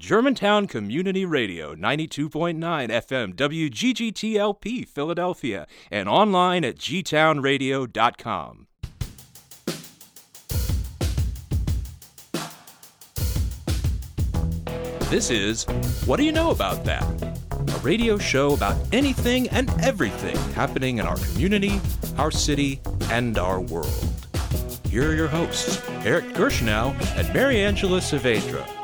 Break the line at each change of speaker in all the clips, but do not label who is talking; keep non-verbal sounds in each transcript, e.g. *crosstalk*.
Germantown Community Radio, 92.9 FM, WGGTLP, Philadelphia, and online at gtownradio.com. This is What Do You Know About That? A radio show about anything and everything happening in our community, our city, and our world. Here are your hosts, Eric Gershnow and Mary Angela Saavedra.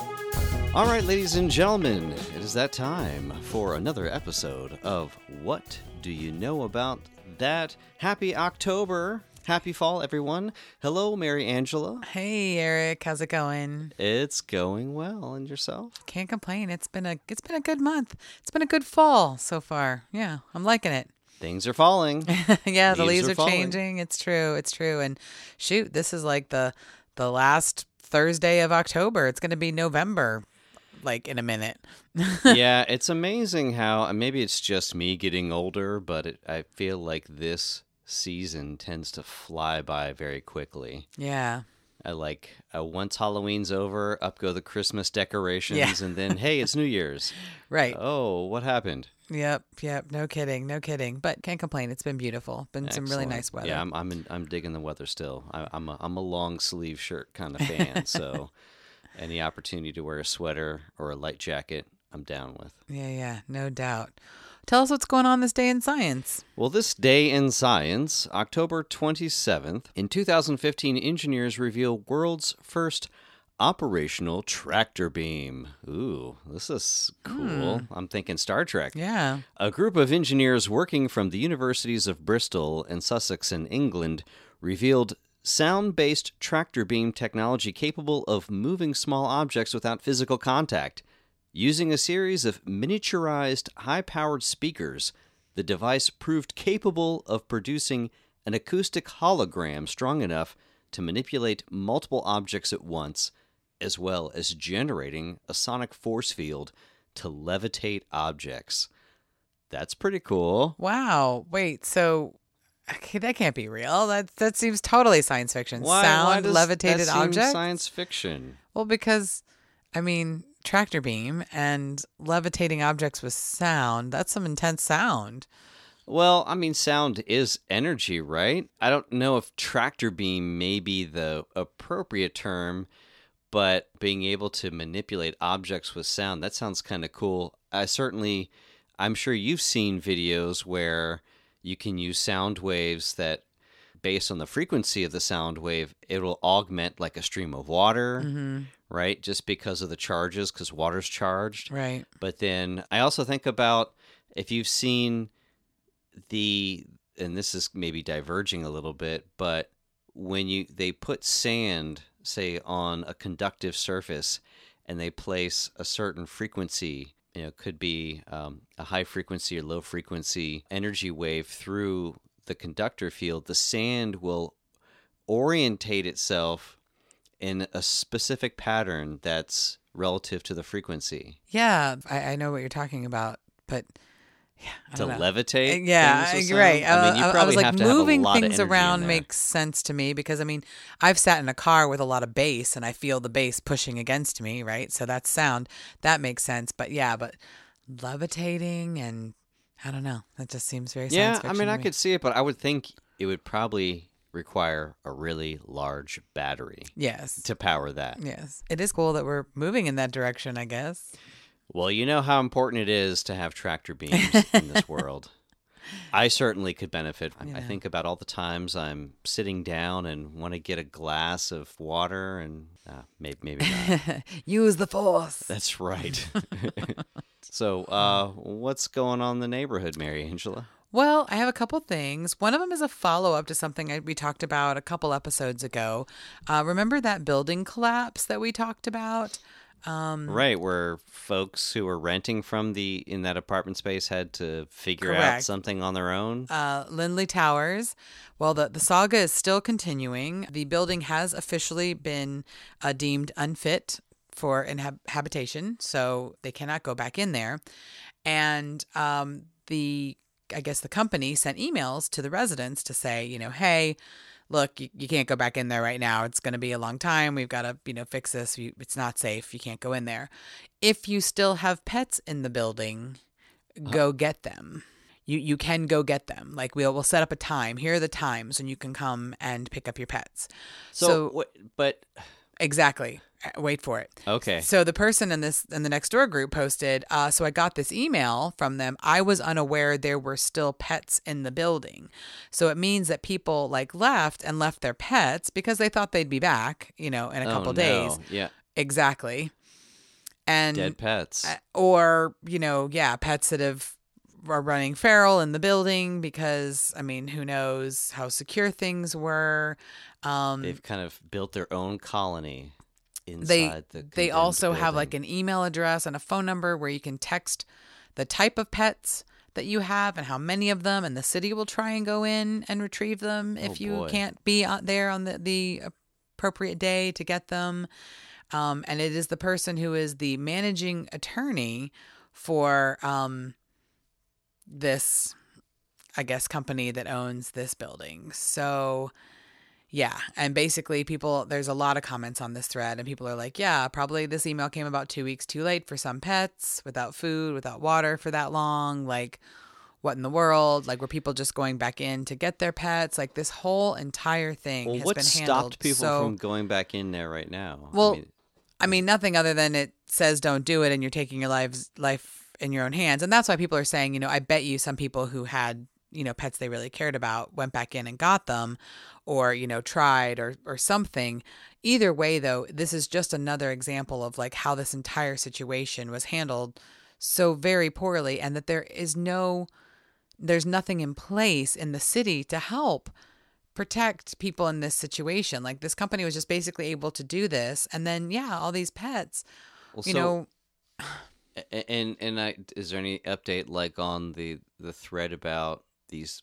All right, ladies and gentlemen, it is that time for another episode of What Do You Know About That? Happy October! Happy fall, everyone. Hello, Mary Angela.
Hey Eric, how's it going?
It's going well, and yourself?
Can't complain. It's been a it's been a good month. It's been a good fall so far. Yeah, I'm liking it. *laughs*
Things are falling.
yeah, the
Leaves
leaves
are
are, changing. It's true. It's true. And shoot, this is like the the last Thursday of October. It's going to be November like in a minute.
yeah, *laughs* it's amazing how maybe it's just me getting older, but it, I feel like this season tends to fly by very quickly.
yeah.
I like uh, once Halloween's over, up go the Christmas decorations,
Yeah.
and then hey, it's New Year's. *laughs*
Right.
Oh, what happened?
Yep. Yep. No kidding. No kidding. But can't complain. It's been beautiful. Been some really nice weather.
Yeah, I'm I'm, in, I'm digging the weather still. I, I'm a, I'm a long sleeve shirt kind of fan, so *laughs* any opportunity to wear a sweater or a light jacket, I'm down with.
yeah. Yeah. No doubt. Tell us what's going on this day in science.
Well, this day in science, October 27th, in 2015, engineers reveal world's first operational tractor beam. Ooh, this is cool. Hmm. I'm thinking Star Trek.
Yeah.
A group of engineers working from the universities of Bristol and Sussex in England revealed sound based tractor beam technology capable of moving small objects without physical contact. Using a series of miniaturized, high powered speakers, the device proved capable of producing an acoustic hologram strong enough to manipulate multiple objects at once, as well as generating a sonic force field to levitate objects. That's pretty cool.
Wow. Wait. So okay, that can't be real. That that seems totally science fiction.
Why,
Sound
why
levitated objects.
science fiction?
Well, because I mean, tractor beam and levitating objects with sound. That's some intense sound.
Well, I mean, sound is energy, right? I don't know if tractor beam may be the appropriate term, but being able to manipulate objects with sound, that sounds kind of cool. I certainly, I'm sure you've seen videos where you can use sound waves that, based on the frequency of the sound wave, it will augment like a stream of water, mm-hmm. right? Just because of the charges, because water's charged.
Right.
But then I also think about if you've seen the and this is maybe diverging a little bit, but when you they put sand say on a conductive surface and they place a certain frequency you know could be um, a high frequency or low frequency energy wave through the conductor field the sand will orientate itself in a specific pattern that's relative to the frequency.
Yeah, I, I know what you're talking about, but yeah,
to
know.
levitate.
Uh, Yeah, right.
sound? I mean, you
I- I
probably
was like
have to have a
moving
lot of
things around makes sense to me because I mean I've sat in a car with a lot of bass and I feel the bass pushing against me, right? So that's sound. That makes sense. But yeah, but levitating and I don't know. That just seems very
Yeah, I mean,
to
I could see it, but I would think it would probably require a really large battery
Yes.
to power that.
Yes. It is cool that we're moving in that direction, I guess.
Well, you know how important it is to have tractor beams in this *laughs* world. I certainly could benefit. I, I think about all the times I'm sitting down and want to get a glass of water, and uh, maybe maybe not. *laughs*
Use the force.
That's right. *laughs* so, uh, what's going on in the neighborhood, Mary Angela?
Well, I have a couple things. One of them is a follow up to something I, we talked about a couple episodes ago. Uh, remember that building collapse that we talked about? Um,
Right, where folks who were renting from the in that apartment space had to figure out something on their own.
uh, Lindley Towers. Well, the, the saga is still continuing. The building has officially been uh, deemed unfit for inhab- habitation, so they cannot go back in there. And um, the, I guess the company sent emails to the residents to say, you know, hey, look, you, you can't go back in there right now. It's going to be a long time. We've got to, you know, fix this. You, it's not safe. You can't go in there. If you still have pets in the building, uh-huh. go get them. You you can go get them. Like we'll we'll set up a time. Here are the times when you can come and pick up your pets.
So,
So-
but
Exactly. Wait for it.
okay.
So the person in this in the next door group posted, uh, so I got this email from them. I was unaware there were still pets in the building. So it means that people like left and left their pets because they thought they'd be back, you know, in a
Oh,
couple
no.
days.
Yeah.
Exactly. And
Dead pets.
uh, or, you know, yeah, pets that have are running feral in the building because I mean, who knows how secure things were. Um
They've kind of built their own colony inside
they
the.
they also have like an email address and a phone number where you can text the type of pets that you have and how many of them and the city will try and go in and retrieve them if
Oh,
you
boy.
can't be out there on the, the appropriate day to get them um, and it is the person who is the managing attorney for um, this i guess company that owns this building so yeah. And basically, people, there's a lot of comments on this thread, and people are like, yeah, probably this email came about two weeks too late for some pets, without food, without water for that long. Like, what in the world? Like, were people just going back in to get their pets? Like, this whole entire thing
Well,
has
what
been
stopped people
so.
from going back in there right now? I
Well,
mean,
I mean, nothing other than it says don't do it, and you're taking your lives life in your own hands, and that's why people are saying, you know, I bet you some people who had you know pets they really cared about went back in and got them, or you know tried or or something. Either way, though, this is just another example of like how this entire situation was handled so very poorly, and that there is no, there's nothing in place in the city to help protect people in this situation. Like this company was just basically able to do this, and then yeah, all these pets,
well,
you
so-
know,
And and I, is there any update like on the the thread about these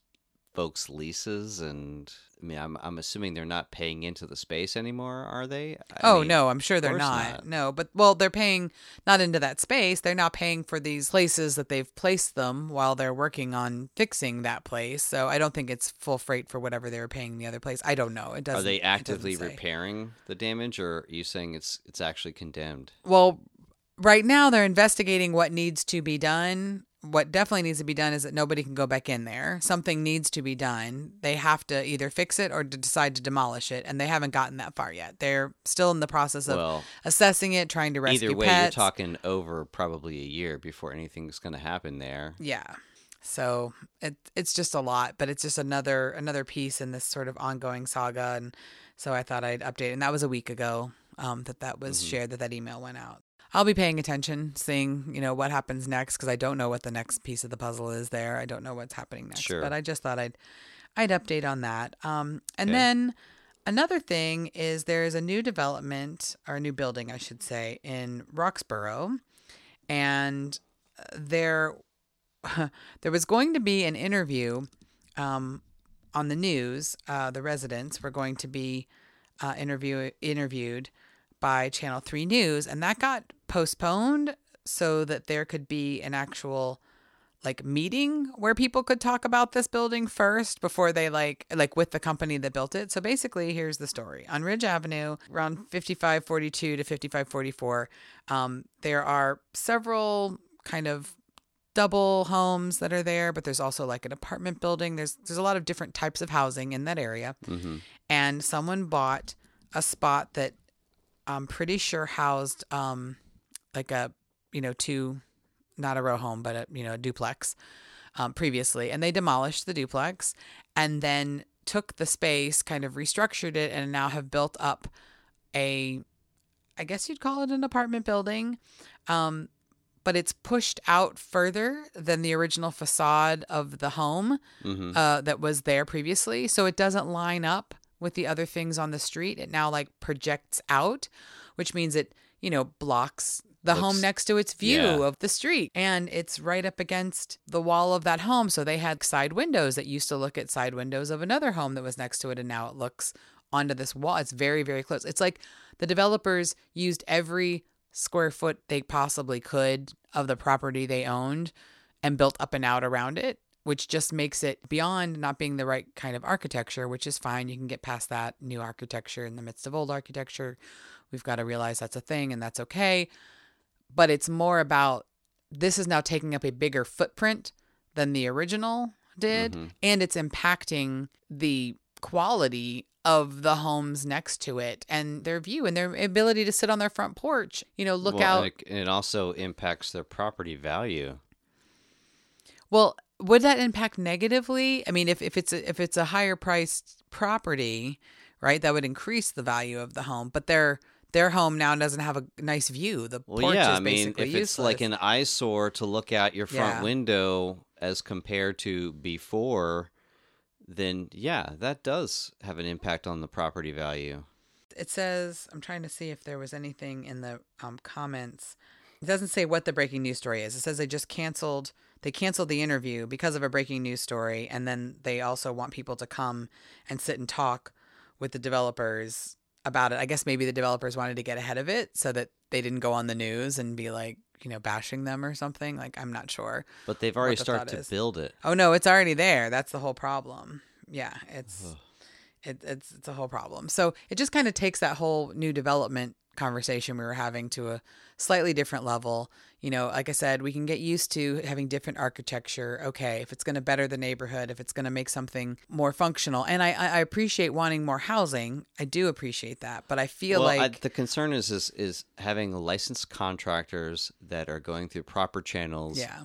folks' leases? And I mean, I'm I'm assuming they're not paying into the space anymore, are they? I
oh
mean,
no, I'm sure they're not.
not.
No, but well, they're paying not into that space. They're not paying for these places that they've placed them while they're working on fixing that place. So I don't think it's full freight for whatever they were paying the other place. I don't know. It doesn't.
Are they actively repairing the damage, or are you saying it's it's actually condemned?
Well, right now they're investigating what needs to be done. What definitely needs to be done is that nobody can go back in there. Something needs to be done. They have to either fix it or to decide to demolish it, and they haven't gotten that far yet. They're still in the process of
Well,
assessing it, trying to rescue
Either way,
pets.
you're talking over probably a year before anything's going to happen there.
Yeah. So it it's just a lot, but it's just another another piece in this sort of ongoing saga, and so I thought I'd update. And that was a week ago um, that that was
Mhm.
shared that that email went out. I'll be paying attention, seeing you know what happens next because I don't know what the next piece of the puzzle is. There, I don't know what's happening next.
Sure.
But I just thought I'd I'd update on that. Um, and
Okay.
then another thing is there is a new development or a new building, I should say, in Roxborough, and uh, there *laughs* there was going to be an interview um, on the news. Uh, the residents were going to be uh, interview interviewed by Channel Three News, and that got postponed so that there could be an actual like meeting where people could talk about this building first before they like like with the company that built it. So basically, here's the story. On Ridge Avenue, around 5542 to 5544, um, there are several kind of double homes that are there, but there's also like an apartment building. There's there's a lot of different types of housing in that area.
hmm
And someone bought a spot that I'm pretty sure housed um like a you know two not a row home but a you know a duplex um, previously and they demolished the duplex and then took the space kind of restructured it and now have built up a i guess you'd call it an apartment building um, but it's pushed out further than the original facade of the home
hmm
uh, that was there previously. So it doesn't line up with the other things on the street. It now like projects out, which means it, you know, blocks the home next to its view
yeah.
of the street. And it's right up against the wall of that home. So they had side windows that used to look at side windows of another home that was next to it. And now it looks onto this wall. It's very, very close. It's like the developers used every square foot they possibly could of the property they owned and built up and out around it which just makes it beyond not being the right kind of architecture, which is fine. You can get past that new architecture in the midst of old architecture. We've got to realize that's a thing and that's okay. But it's more about this is now taking up a bigger footprint than the original did, mm-hmm. and it's impacting the quality of the homes next to it and their view and their ability to sit on their front porch. You know, look
Well,
out.
and it, and it also impacts their property value.
Well, would that impact negatively? I mean, if, if it's a, if it's a higher priced property, right, that would increase the value of the home. But their their home now doesn't have a nice view. The
Well,
porch
yeah,
is
I mean,
basically
if it's like an eyesore to look out your front
Yeah.
window as compared to before, then yeah, that does have an impact on the property value.
it says I'm trying to see if there was anything in the um, comments. It doesn't say what the breaking news story is. It says they just canceled they canceled the interview because of a breaking news story and then they also want people to come and sit and talk with the developers about it. I guess maybe the developers wanted to get ahead of it so that they didn't go on the news and be like, you know, bashing them or something. Like I'm not sure.
But they've already
the
started to
is.
build it.
Oh no, it's already there. That's the whole problem. Yeah, it's it, it's it's a whole problem. So it just kind of takes that whole new development conversation we were having to a slightly different level. You know, like I said, we can get used to having different architecture. Okay, if it's going to better the neighborhood, if it's going to make something more functional, and I I I appreciate wanting more housing. I do appreciate that, but I feel
well, I,
like
the concern is, is is having licensed contractors that are going through proper channels
yeah,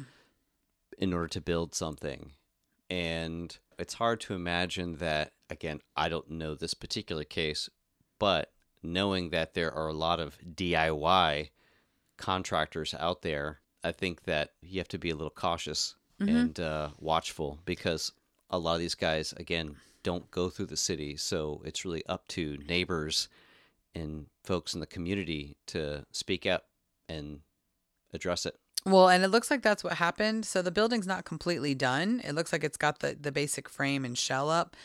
in order to build something. And it's hard to imagine that, again, I don't know this particular case, but knowing that there are a lot of DIY contractors out there, I think that you have to be a little cautious and uh, watchful because a lot of these guys, again, don't go through the city. So it's really up to neighbors and folks in the community to speak up and address it.
Well, and it looks like that's what happened. So the building's not completely done. It looks like it's got the, the basic frame and shell up.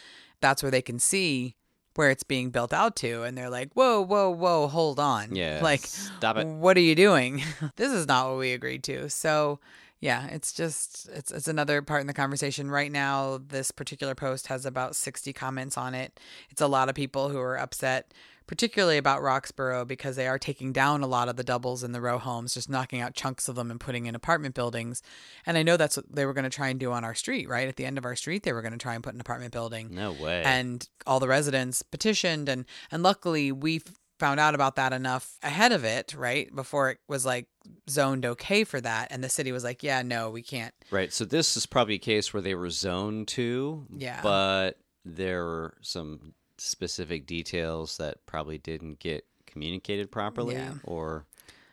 That's where they can see where it's being built out to. And they're like, whoa, whoa, whoa, hold on.
Yeah,
Like,
stop it.
what are you doing? *laughs* this is not what we agreed to. So, yeah, it's just, it's, it's another part in the conversation. Right now, this particular post has about 60 comments on it. It's a lot of people who are upset particularly about Roxborough because they are taking down a lot of the doubles in the row homes, just knocking out chunks of them and putting in apartment buildings. And I know that's what they were going to try and do on our street, right? At the end of our street, they were going to try and put an apartment building.
No way.
And all the residents petitioned and and luckily we found out about that enough ahead of it, right? Before it was like zoned okay for that and the city was like, "Yeah, no, we can't."
Right. So this is probably a case where they were zoned to.
Yeah.
But there were some specific details that probably didn't get communicated properly
Yeah.
or
Or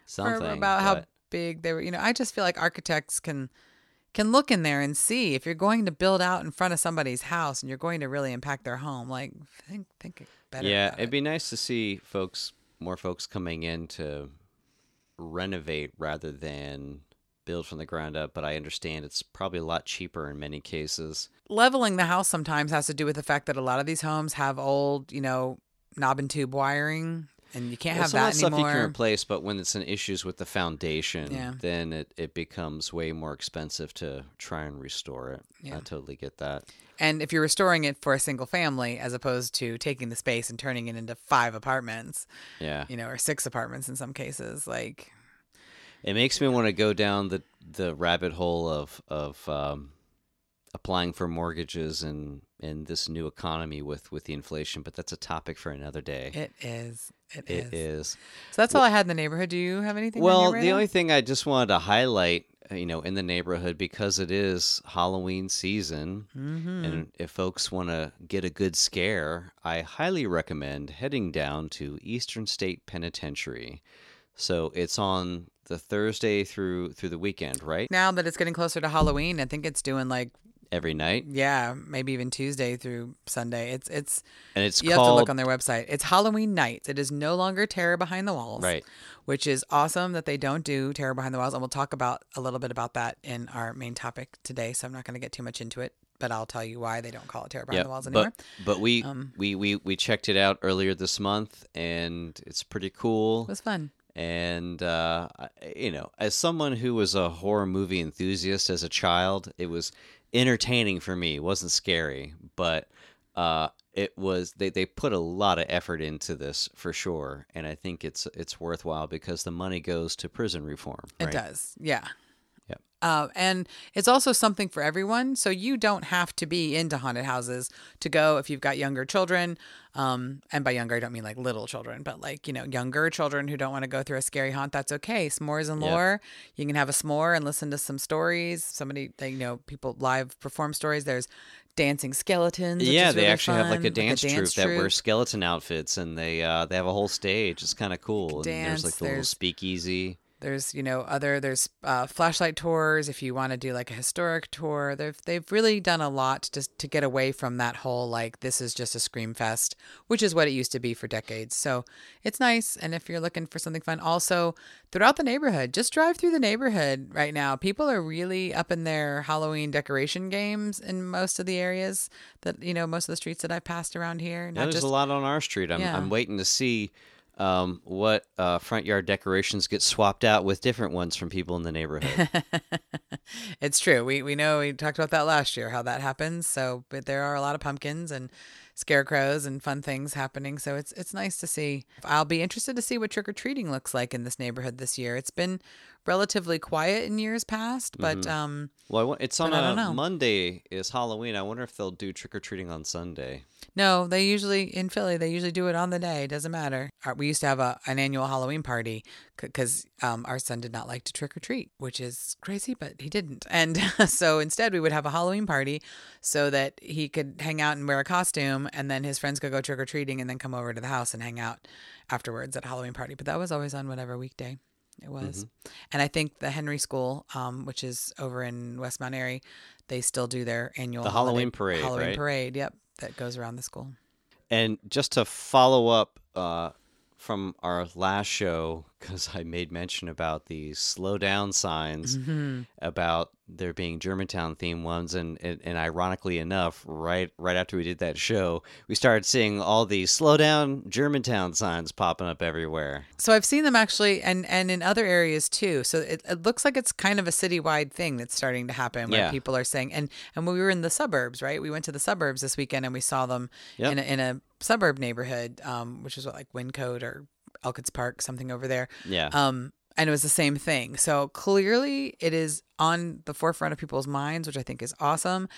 something.
about how big they were, you know, I just feel like architects can can look in there and see if you're going to build out in front of somebody's house and you're going to really impact their home, like think think better
yeah, it'd
it.
be nice to see folks, more folks coming in to renovate rather than build from the ground up. But I understand it's probably a lot cheaper in many cases.
leveling the house sometimes has to do with the fact that a lot of these homes have old, you know, knob and tube wiring, and you can't
Well,
have that
that stuff you
anymore.
can replace, but when it's an issues with the foundation,
Yeah.
then it, it becomes way more expensive to try and restore it.
Yeah.
I totally get that.
and if you're restoring it for a single family, as opposed to taking the space and turning it into five apartments,
Yeah.
you know, or six apartments in some cases, like
It makes me want to go down the, the rabbit hole of of um, applying for mortgages and in this new economy with, with the inflation, but that's a topic for another day.
it is. It
It
is.
is.
So that's all I had in the neighborhood. Do you have anything?
Well, the only thing I just wanted to highlight, uh, you know, in the neighborhood because it is Halloween season,
Mm-hmm.
and if folks want to get a good scare, I highly recommend heading down to Eastern State Penitentiary. So it's on the Thursday through through the weekend, right?
now that it's getting closer to Halloween, I think it's doing like
Every night,
yeah, maybe even Tuesday through Sunday. It's it's
and it's
you have to look on their website. It's Halloween nights. It is no longer Terror Behind the Walls,
Right.
Which is awesome that they don't do Terror Behind the Walls, and we'll talk about a little bit about that in our main topic today. So I'm not going to get too much into it, but I'll tell you why they don't call it Terror Behind
Yep,
the Walls anymore. Um,
But but we, we we we checked it out earlier this month, and it's pretty cool.
It was fun.
And uh, you know, as someone who was a horror movie enthusiast as a child, it was entertaining for me. It wasn't scary, but uh, it was. They, they put a lot of effort into this for sure, and I think it's it's worthwhile because the money goes to prison reform.
It
right?
does. Yeah.
Yep.
Uh, and it's also something for everyone. So you don't have to be into haunted houses to go if you've got younger children. Um, and by younger, I don't mean like little children, but like, you know, younger children who don't want to go through a scary haunt. That's okay. S'mores and lore. You can have a s'more and listen to some stories. Somebody, they, you know, people live perform stories. There's dancing skeletons.
Yeah, they
really
actually have like
fun,
a dance, troupe that wear skeleton outfits, and they uh, they have a whole stage. It's kind of cool. And
Dance,
there's like the little speakeasy.
There's you know other there's uh, flashlight tours if you want to do like a historic tour. They've they've really done a lot just to get away from that whole like this is just a scream fest, which is what it used to be for decades. So it's nice. And if you're looking for something fun, also throughout the neighborhood, just drive through the neighborhood right now. People are really up in their Halloween decoration games in most of the areas that you know most of the streets that I've passed around here.
Yeah, there's
just
a lot on our street. I'm
Yeah.
I'm waiting to see um, what uh, front yard decorations get swapped out with different ones from people in the neighborhood. *laughs*
it's true. We we know we talked about that last year how that happens. So, but there are a lot of pumpkins and scarecrows and fun things happening. So it's it's nice to see. I'll be interested to see what trick or treating looks like in this neighborhood this year. It's been relatively quiet in years past, but um
well, it's on
But I don't
a. Monday is Halloween. I wonder if they'll do trick or treating on Sunday.
No, they usually in Philly they usually do it on the day. It doesn't matter. We used to have a an annual Halloween party because um, our son did not like to trick or treat, which is crazy, but he didn't. And *laughs* so instead, we would have a Halloween party so that he could hang out and wear a costume, and then his friends could go trick or treating, and then come over to the house and hang out afterwards at a Halloween party. But that was always on whatever weekday it was. And I think the Henry School, um, which is over in West Mount Airy, they still do their annual
The
holiday-
Halloween parade,
Halloween
right?
parade, yep, that goes around the school.
And just to follow up uh, from our last show, because I made mention about the slow down signs
Mm-hmm.
about there being Germantown themed ones, and, and and ironically enough, right right after we did that show, we started seeing all these slow down Germantown signs popping up everywhere.
So I've seen them actually, and and in other areas too. So it, it looks like it's kind of a citywide thing that's starting to happen, where
Yeah.
people are saying, and and we were in the suburbs, right? We went to the suburbs this weekend, and we saw them
Yep.
in a, in a suburb neighborhood, um, which is what like Wyncote or Elkins Park, something over there.
Yeah.
Um, and it was the same thing. So clearly, it is on the forefront of people's minds, which I think is awesome.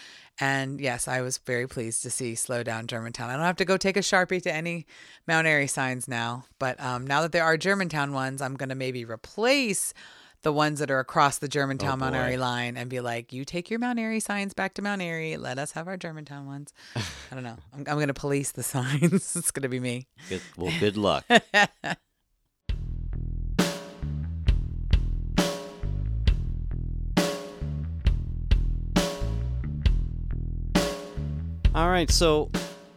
And yes, I was very pleased to see Slow Down Germantown. I don't have to go take a sharpie to any Mount Airy signs now, but um, now that there are Germantown ones, I'm going to maybe replace the ones that are across the Germantown oh,
Mount.
Airy line and be like, you take your Mount Airy signs back to Mount Airy. Let us have our Germantown ones. *laughs* I don't know. I'm, I'm going to police the *laughs* signs. it's going to be me.
Good, well, good luck. *laughs* All right, so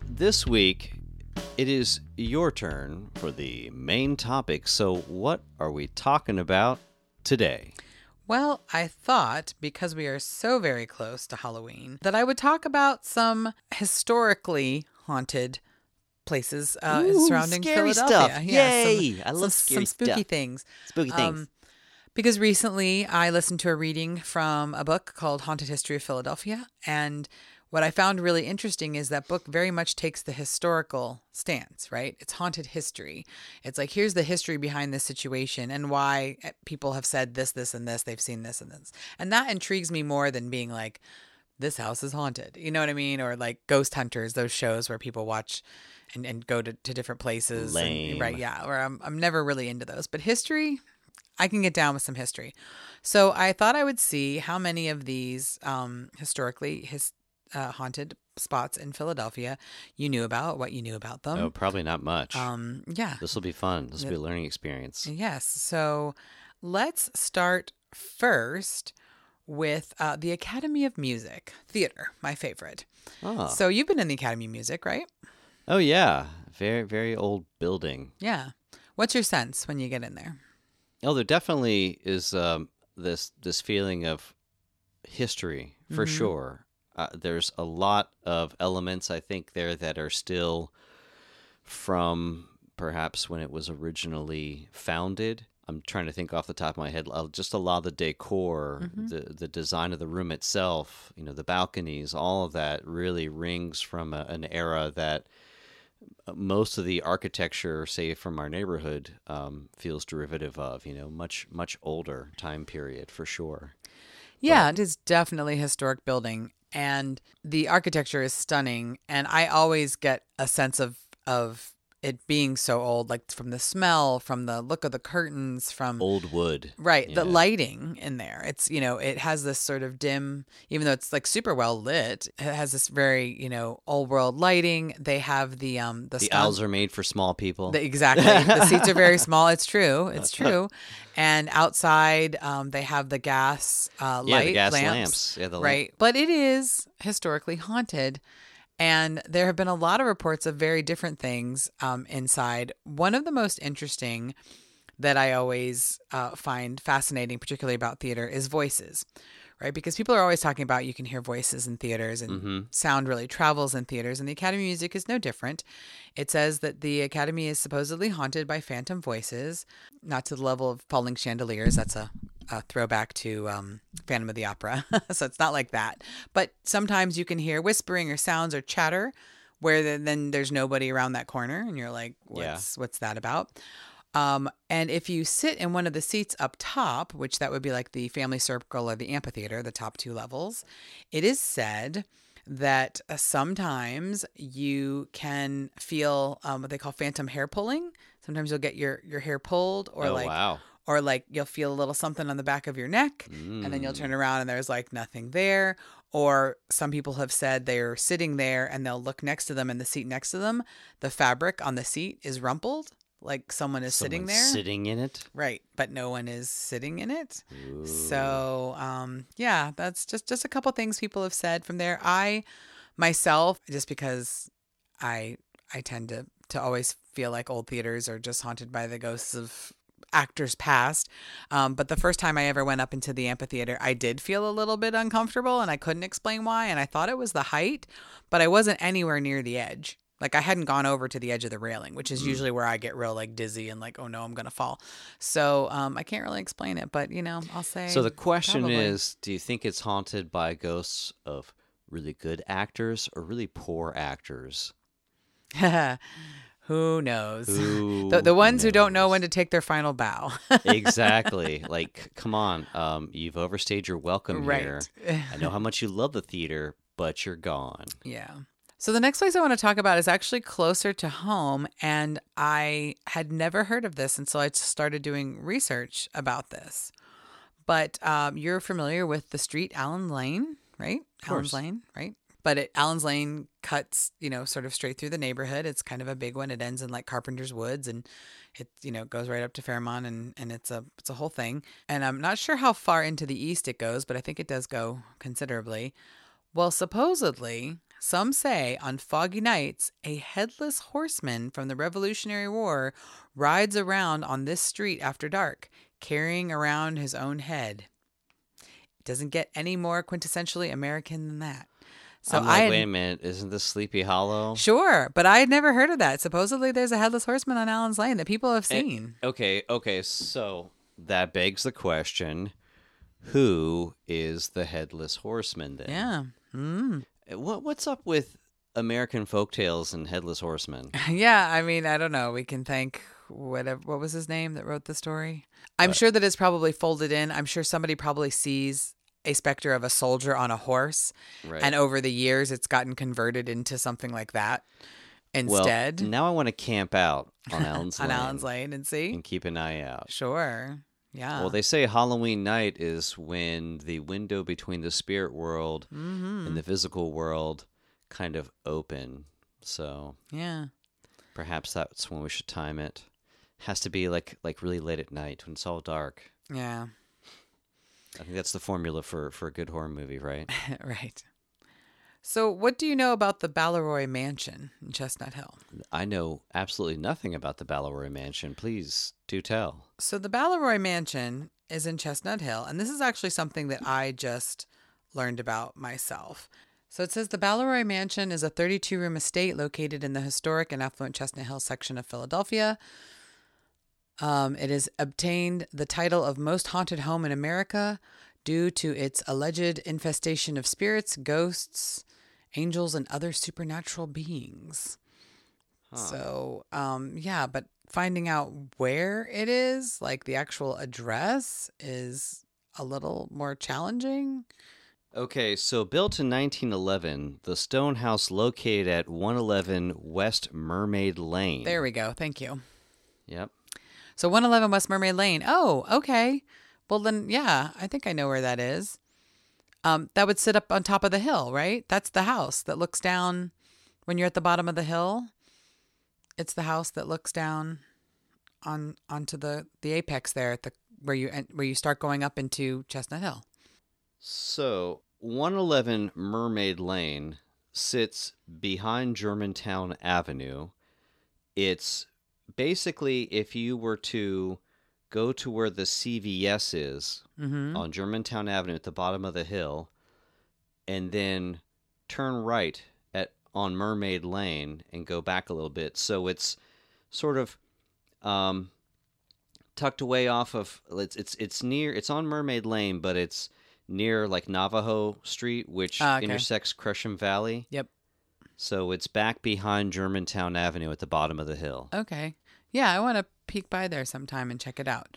this week it is your turn for the main topic. So, what are we talking about today?
Well, I thought because we are so very close to Halloween that I would talk about some historically haunted places uh,
Ooh,
surrounding
scary
Philadelphia.
stuff.
Yeah, some-
Yay! I love
some, some spooky
stuff.
things.
Spooky things.
Um, because recently I listened to a reading from a book called Haunted History of Philadelphia. And what I found really interesting is that book very much takes the historical stance, right? It's haunted history. It's like, here's the history behind this situation and why eh, people have said this, this, and this. They've seen this and this. And that intrigues me more than being like, this house is haunted. You know what I mean? Or like Ghost Hunters, those shows where people watch and, and go to, to different places. and- right. Yeah. Or I'm, I'm never really into those. But history, I can get down with some history. So I thought I would see how many of these um, historically his, uh, haunted spots in Philadelphia you knew about, what you knew about them.
oh, probably not much.
Um, yeah.
this will be fun. This will be a learning experience.
Yes. So let's start first with uh, the Academy of Music Theater, my favorite.
Oh,
So you've been in the Academy of Music, right?
oh yeah, very very old building.
Yeah. What's your sense when you get in there?
Oh, there definitely is um, this this feeling of history for
Mm-hmm.
sure. Uh, there's a lot of elements I think there that are still from perhaps when it was originally founded. I'm trying to think off the top of my head. Just a lot of the decor, the the design of the room itself, you know, the balconies, all of that really rings from a, an era that uh, most of the architecture, say from our neighborhood, um, feels derivative of. You know, much much older time period for sure.
Yeah, it is definitely historic building and the architecture is stunning and I always get a sense of of it being so old like from the smell, from the look of the curtains, from
Old wood.
Right, the lighting in there. It's you know, it has this sort of dim, even though it's like super well lit. It has this very you know old world lighting. They have the um the,
The owls are made for small people.
the- exactly. the seats are very small. It's true. *laughs* It's true. And outside, um, they have the gas uh,
Yeah,
light
the gas
lamps.
lamps. Yeah, the lamp-
right. But it is historically haunted. And there have been a lot of reports of very different things um, inside. One of the most interesting that I always uh, find fascinating, particularly about theater, is voices, right? Because people are always talking about you can hear voices in theaters and sound really travels in theaters, and the Academy of Music is no different. It says that the Academy is supposedly haunted by phantom voices, not to the level of falling chandeliers. That's a, a throwback to um, Phantom of the Opera. *laughs* so it's not like that. But sometimes you can hear whispering or sounds or chatter where the, then there's nobody around that corner, and you're like,
Yeah.
what's, what's that about? Um, and if you sit in one of the seats up top, which that would be like the family circle or the amphitheater, the top two levels, it is said that uh, sometimes you can feel um, what they call phantom hair pulling. Sometimes you'll get your your hair pulled, or
oh
like,
wow.
Or like you'll feel a little something on the back of your neck, and then you'll
Mm.
turn around and there's like nothing there. Or some people have said they're sitting there and they'll look next to them and the seat next to them. The fabric on the seat is rumpled, like someone is sitting there.
Sitting in it.
Right, but no one is sitting in it.
Ooh.
So, um, yeah, that's just just a couple things people have said from there. I myself, just because I I tend to to always feel like old theaters are just haunted by the ghosts of actors past. Um, but the first time I ever went up into the amphitheater, I did feel a little bit uncomfortable, and I couldn't explain why. And I thought it was the height, but I wasn't anywhere near the edge. Like I hadn't gone over to the edge of the railing, which is usually where I get real like dizzy and like, oh no, I'm gonna fall. So um, I can't really explain it, but you know, I'll say.
So the question
probably.
is, do you think it's haunted by ghosts of really good actors or really poor actors? *laughs*
who knows?
Who *laughs*
the, the ones who don't know when to take their final bow. *laughs*
exactly. Like, come on. Um, you've overstayed your welcome here.
right.
I know how much you love the theater, but you're gone. *laughs*
Yeah. So the next place I want to talk about is actually closer to home, and I had never heard of this until I started doing research about this. But um, you're familiar with the street Allen Lane, right?
Course.
Lane, right? But it, Allen's Lane cuts, you know, sort of straight through the neighborhood. It's kind of a big one. It ends in like Carpenter's Woods, and it, you know, goes right up to Fairmount, and and it's a it's a whole thing. And I'm not sure how far into the east it goes, but I think it does go considerably. Well, supposedly, some say on foggy nights, a headless horseman from the Revolutionary War rides around on this street after dark, carrying around his own head. It doesn't get any more quintessentially American than that. So
I'm like,
I had-
wait a minute, isn't this Sleepy Hollow?
sure, but I had never heard of that. Supposedly, there's a headless horseman on Allen's Lane that people have
Eh,
seen.
Okay, okay, so that begs the question who is the headless horseman then?
yeah. Mm.
What what's up with American folktales and headless horsemen? *laughs*
Yeah, I mean, I don't know. We can thank whatever. What was his name that wrote the story? I'm sure that it's probably folded in. I'm sure somebody probably sees a specter of a soldier on a horse,
Right.
and over the years, it's gotten converted into something like that instead
Well, now I want to camp out *laughs* on Allen's
on
Lane
Allen's Lane and see.
and keep an eye out.
Sure. Yeah.
Well, they say Halloween night is when the window between the spirit world
mm-hmm.
and the physical world kind of open. So
yeah.
perhaps that's when we should time it. Has to be like like really late at night when it's all dark.
Yeah.
I think that's the formula for for a good horror movie, right? *laughs*
right. So, what do you know about the Baleroy Mansion in Chestnut Hill?
I know absolutely nothing about the Baleroy Mansion. Please do tell.
So the Baleroy Mansion is in Chestnut Hill, and this is actually something that I just learned about myself. So it says the Baleroy Mansion is a 32 room estate located in the historic and affluent Chestnut Hill section of Philadelphia. Um, it has obtained the title of most haunted home in America due to its alleged infestation of spirits, ghosts, angels, and other supernatural beings. So, um, yeah, but finding out where it is, like the actual address, is a little more challenging.
Okay, so built in 1911, the stone house located at 111 West Mermaid Lane.
There we go. Thank you.
Yep.
So 111 West Mermaid Lane. Oh, okay. Well, then, yeah, I think I know where that is. Um, that would sit up on top of the hill, right? That's the house that looks down when you're at the bottom of the hill. It's the house that looks down on onto the the apex there at the where you where you start going up into Chestnut Hill.
So 111 Mermaid Lane sits behind Germantown Avenue. It's basically if you were to go to where the CVS is
Mm-hmm.
on Germantown Avenue at the bottom of the hill, and then turn right at on Mermaid Lane and go back a little bit. So it's sort of um, tucked away off of it's it's it's near it's on Mermaid Lane, but it's near like Navajo Street, which
Ah, okay.
intersects Cresheim Valley.
Yep.
So it's back behind Germantown Avenue at the bottom of the hill.
Okay. Yeah, I want to peek by there sometime and check it out.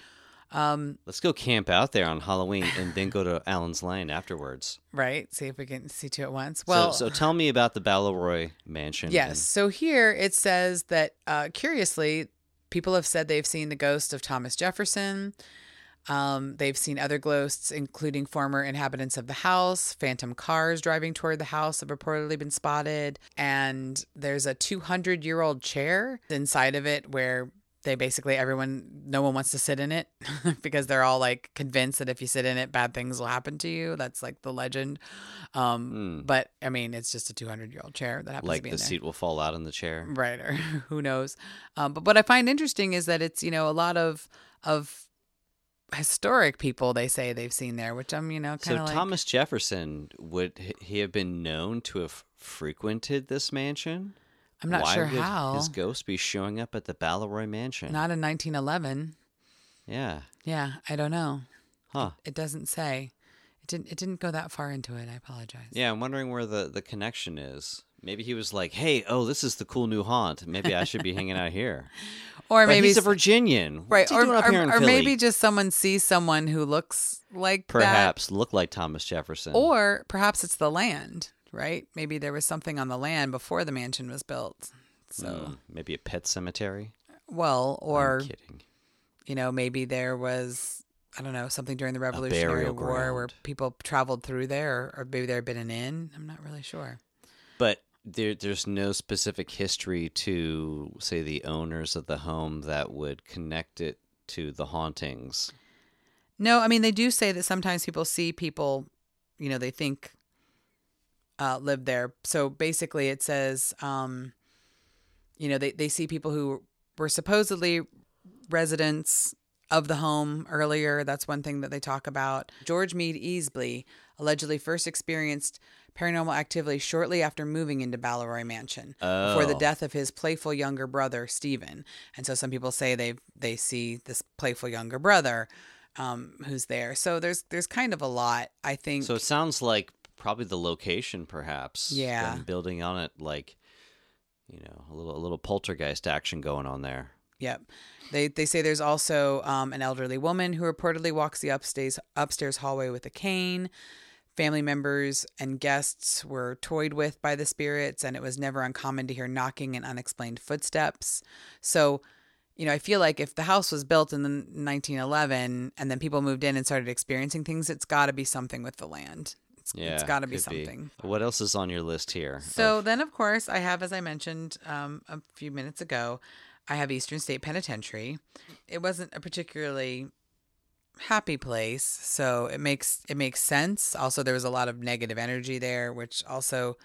Um,
Let's go camp out there on Halloween and then go to *laughs* Allen's Lane afterwards.
right. See if we can see two at once. Well,
so, so tell me about the Baleroy Mansion.
Yes.
and-
So here it says that, uh, curiously, people have said they've seen the ghost of Thomas Jefferson. Um, they've seen other ghosts, including former inhabitants of the house. Phantom cars driving toward the house have reportedly been spotted. And there's a 200 year old chair inside of it where they basically everyone no one wants to sit in it *laughs* because they're all like convinced that if you sit in it bad things will happen to you that's like the legend um but i mean it's just a 200 year old chair that happens to
like
be
the
in there
seat will fall out in the chair.
right or *laughs* who knows um, but what i find interesting is that it's you know a lot of of historic people they say they've seen there which i'm you know
So
kind of like
Thomas Jefferson would he have been known to have frequented this mansion?
i'm not
Why
sure
would
how
his ghost be showing up at the Baleroy Mansion.
not in 1911
yeah,
yeah i don't know
huh?
it doesn't say it didn't it didn't go that far into it i apologize
Yeah, I'm wondering where the the connection is. Maybe he was like, "Hey, oh, this is the cool new haunt. Maybe I should be hanging out here." *laughs*
or
But
maybe
he's a Virginian,
right or, or, or maybe just someone sees someone who looks like that.
perhaps look like Thomas Jefferson.
Or perhaps it's the land, right? Maybe there was something on the land before the mansion was built. So,
Hmm, maybe a pet cemetery.
well, or,
I'm kidding.
you know, maybe there was, I don't know, something during the Revolutionary War where people traveled through there, or, or maybe there had been an inn. I'm not really sure.
But there, there's no specific history to, say, the owners of the home that would connect it to the hauntings.
No, I mean, they do say that sometimes people see people, you know, they think uh, live there. So basically, it says, um, you know, they, they see people who were supposedly residents of the home earlier. That's one thing that they talk about. George Meade Easby allegedly first experienced paranormal activity shortly after moving into Baleroy Mansion before the
Oh.
death of his playful younger brother Stephen. And so some people say they they see this playful younger brother um, who's there. So there's there's kind of a lot. I think.
So it sounds like probably the location, perhaps.
Yeah.
them building on it, like you know, a little a little poltergeist action going on there.
Yep. They they say there's also um, an elderly woman who reportedly walks the upstairs upstairs hallway with a cane. Family members and guests were toyed with by the spirits, and it was never uncommon to hear knocking and unexplained footsteps. So, you know, I feel like if the house was built in 1911 and then people moved in and started experiencing things, it's got to be something with the land. It's,
Yeah,
it's got to be something.
What else is on your list here?
So then, of course, I have, as I mentioned um, a few minutes ago, I have Eastern State Penitentiary. It wasn't a particularly happy place, so it makes it makes sense. Also, there was a lot of negative energy there, which also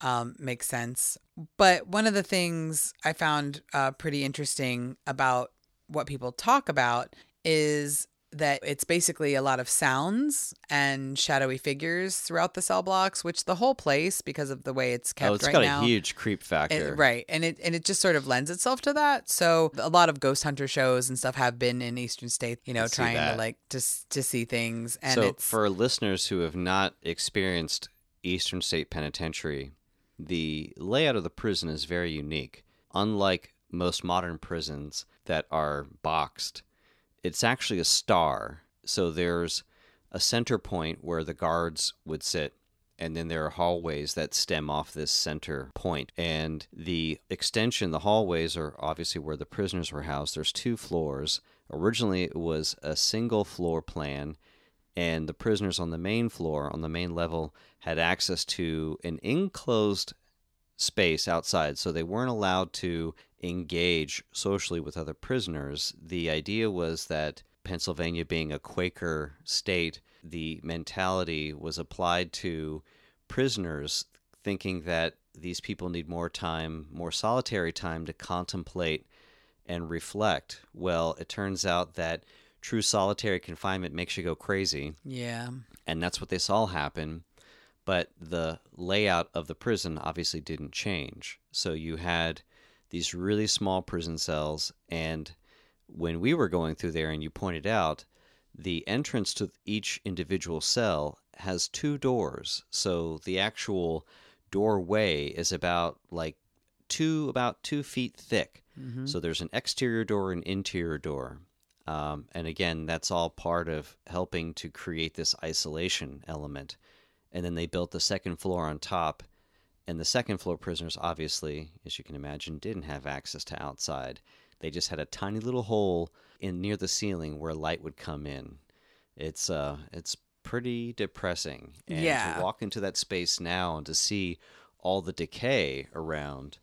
um, makes sense. But one of the things I found uh, pretty interesting about what people talk about is that it's basically a lot of sounds and shadowy figures throughout the cell blocks, which the whole place, because of the way it's oh, kept
oh, it's
right
got
now,
a huge creep factor.
it- right, and it and it just sort of lends itself to that. So a lot of ghost hunter shows and stuff have been in Eastern State, you know, trying to like just to see things. And
so,
it's
for listeners who have not experienced Eastern State Penitentiary, the layout of the prison is very unique. Unlike most modern prisons that are boxed, it's actually a star. So there's a center point where the guards would sit, and then there are hallways that stem off this center point. And the extension, the hallways are obviously where the prisoners were housed. There's two floors. Originally, it was a single floor plan, and the prisoners on the main floor, on the main level, had access to an enclosed space outside, so they weren't allowed to engage socially with other prisoners. The idea was that Pennsylvania being a Quaker state, the mentality was applied to prisoners, thinking that these people need more time, more solitary time to contemplate and reflect. Well, it turns out that true solitary confinement makes you go crazy
yeah,
and that's what they saw happen. But the layout of the prison obviously didn't change. So you had these really small prison cells, and when we were going through there, and you pointed out, the entrance to each individual cell has two doors. So the actual doorway is about like two about two feet thick. So there's an exterior door and interior door. Um, and again, that's all part of helping to create this isolation element. And then they built the second floor on top. And the second floor prisoners, obviously, as you can imagine, didn't have access to outside. They just had a tiny little hole in near the ceiling where light would come in. It's uh, it's pretty depressing. And
Yeah.
to walk into that space now and to see all the decay around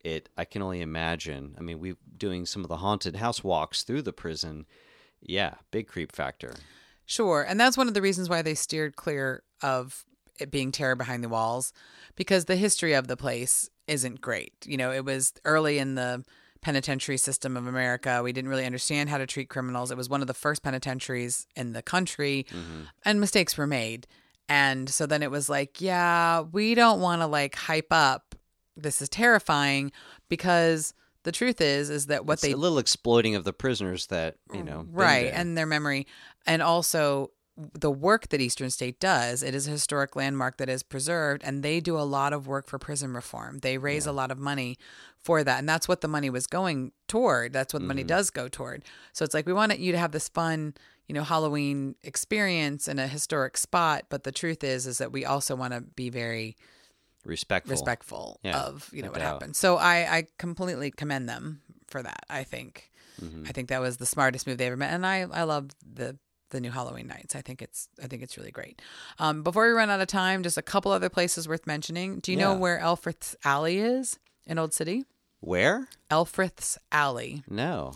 it i can only imagine i mean we're doing some of the haunted house walks through the prison yeah big creep factor
Sure. And that's one of the reasons why they steered clear of it being terror behind the walls because the history of the place isn't great. You know, it was early in the penitentiary system of America. We didn't really understand how to treat criminals. It was one of the first penitentiaries in the country, mm-hmm. and mistakes were made. And so then it was like, yeah, we don't want to like hype up this is terrifying because the truth is is that what
it's
they
a little exploiting of the prisoners that you know
right and their memory and also the work that eastern state does it is a historic landmark that is preserved and they do a lot of work for prison reform they raise a lot of money for that and that's what the money was going toward that's what the
Mm-hmm.
money does go toward so it's like we want you to have this fun you know halloween experience in a historic spot but the truth is is that we also want to be very
respectful
respectful
Yeah,
of you know
no
what
doubt.
happened. So I I completely commend them for that. I think
Mm-hmm.
I think that was the smartest move they ever made, and I I love the the new Halloween nights. I think it's I think it's really great. Um, before we run out of time, just a couple other places worth mentioning. Do you know where Elfreth's Alley is in Old City?
where
Elfreth's Alley.
no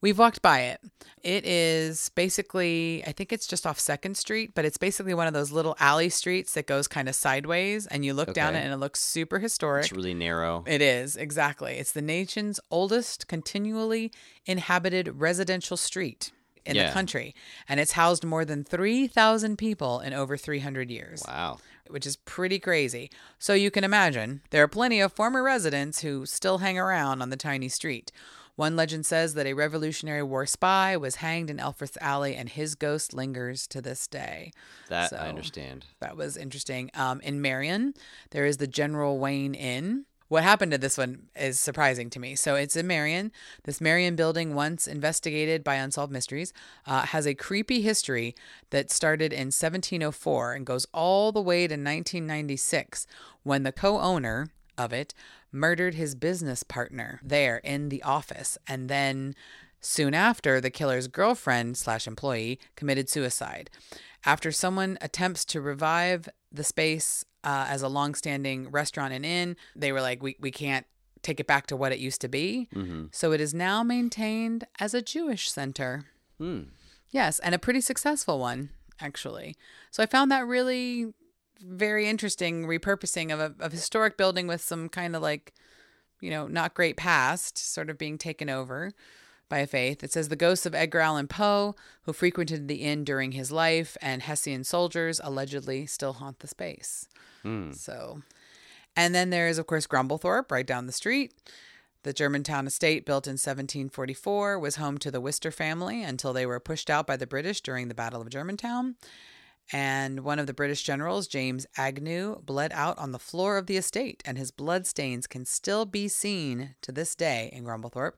We've walked by it. It is basically, I think it's just off Second Street, but it's basically one of those little alley streets that goes kind of sideways, and you look down it, and it looks super historic.
it's really narrow
It is, exactly. It's the nation's oldest continually inhabited residential street in
Yeah.
the country, and it's housed more than 3,000 people in over 300 years,
wow
which is pretty crazy. So you can imagine there are plenty of former residents who still hang around on the tiny street. One legend says that a Revolutionary War spy was hanged in Elfreth's Alley, and his ghost lingers to this day.
that
So-
i understand
That was interesting. Um, in Merion, there is the General Wayne Inn. What happened to this one is surprising to me. So it's in Merion. This Merion building, once investigated by Unsolved Mysteries, uh, has a creepy history that started in 1704 and goes all the way to 1996 when the co owner of it murdered his business partner there in the office. And then soon after, the killer's girlfriend slash employee committed suicide. After someone attempts to revive the space uh, as a longstanding restaurant and inn, they were like, we, we can't take it back to what it used to be. So it is now maintained as a Jewish center.
Hmm.
Yes, and a pretty successful one, actually. So I found that really very interesting repurposing of a of a historic building with some kind of like, you know, not great past sort of being taken over by faith. It says the ghosts of Edgar Allan Poe, who frequented the inn during his life, and Hessian soldiers allegedly still haunt the space. Hmm. So, and then there is, of course, Grumblethorpe right down the street. The Germantown estate, built in 1744, was home to the Wister family until they were pushed out by the British during the Battle of Germantown. And one of the British generals, James Agnew, bled out on the floor of the estate, and his blood stains can still be seen to this day in Grumblethorpe.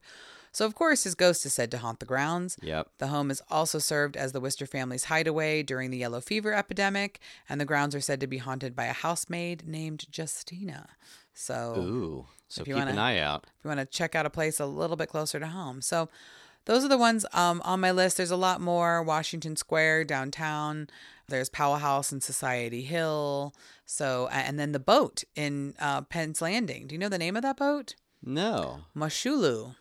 So, of course, his ghost is said to haunt the grounds.
Yep.
The home is also served as the Wister family's hideaway during the yellow fever epidemic, and the grounds are said to be haunted by a housemaid named Justina. So,
Ooh. So
If you
an
wanna- an
eye out.
if you want to check out a place a little bit closer to home. So those are the ones um, on my list. There's a lot more. Washington Square downtown. There's Powell House and Society Hill. So and then the boat in uh, Penn's Landing. Do you know the name of that boat?
No.
Moshulu.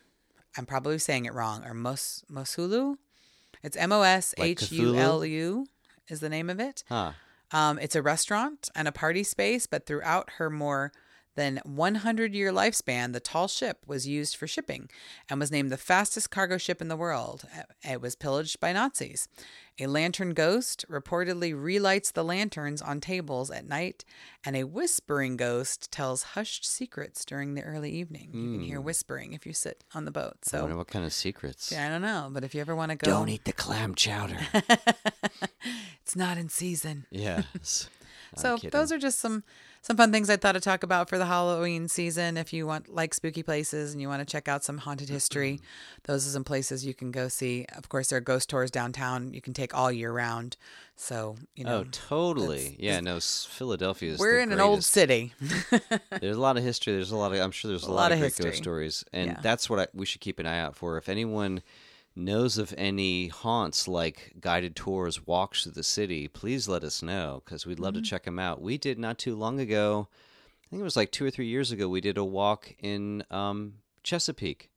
I'm probably saying it wrong. Or Mos Mosulu. It's M O S H U L U is the name of it.
Huh.
Um, it's a restaurant and a party space, but throughout her more than 100 year lifespan, the tall ship was used for shipping and was named the fastest cargo ship in the world. It was pillaged by Nazis. A lantern ghost reportedly relights the lanterns on tables at night, and a whispering ghost tells hushed secrets during the early evening. You can hear hmm. whispering if you sit on the boat.
I wonder
So,
what kind of secrets.
yeah, I don't know, but if you ever want to go,
Don't eat the clam chowder. *laughs*
it's not in season.
yes. *laughs*
So those are just some some fun things I thought to talk about for the Halloween season. If you want like spooky places and you want to check out some haunted history, mm-hmm. those are some places you can go see. Of course, there are ghost tours downtown. You can take all year round. So you oh, know,
Oh, totally. Yeah, no, Philadelphia is
we're in an old city. *laughs*
There's a lot of history. There's a lot of. I'm sure there's a,
A
lot,
lot
of
of
great
history.
ghost stories, and
Yeah.
that's what I, we should keep an eye out for. If anyone knows of any haunts like guided tours, walks through the city, please let us know because we'd
Mm-hmm.
love to check them out. We did not too long ago. I think it was like two or three years ago. We did a walk in um, Chesapeake,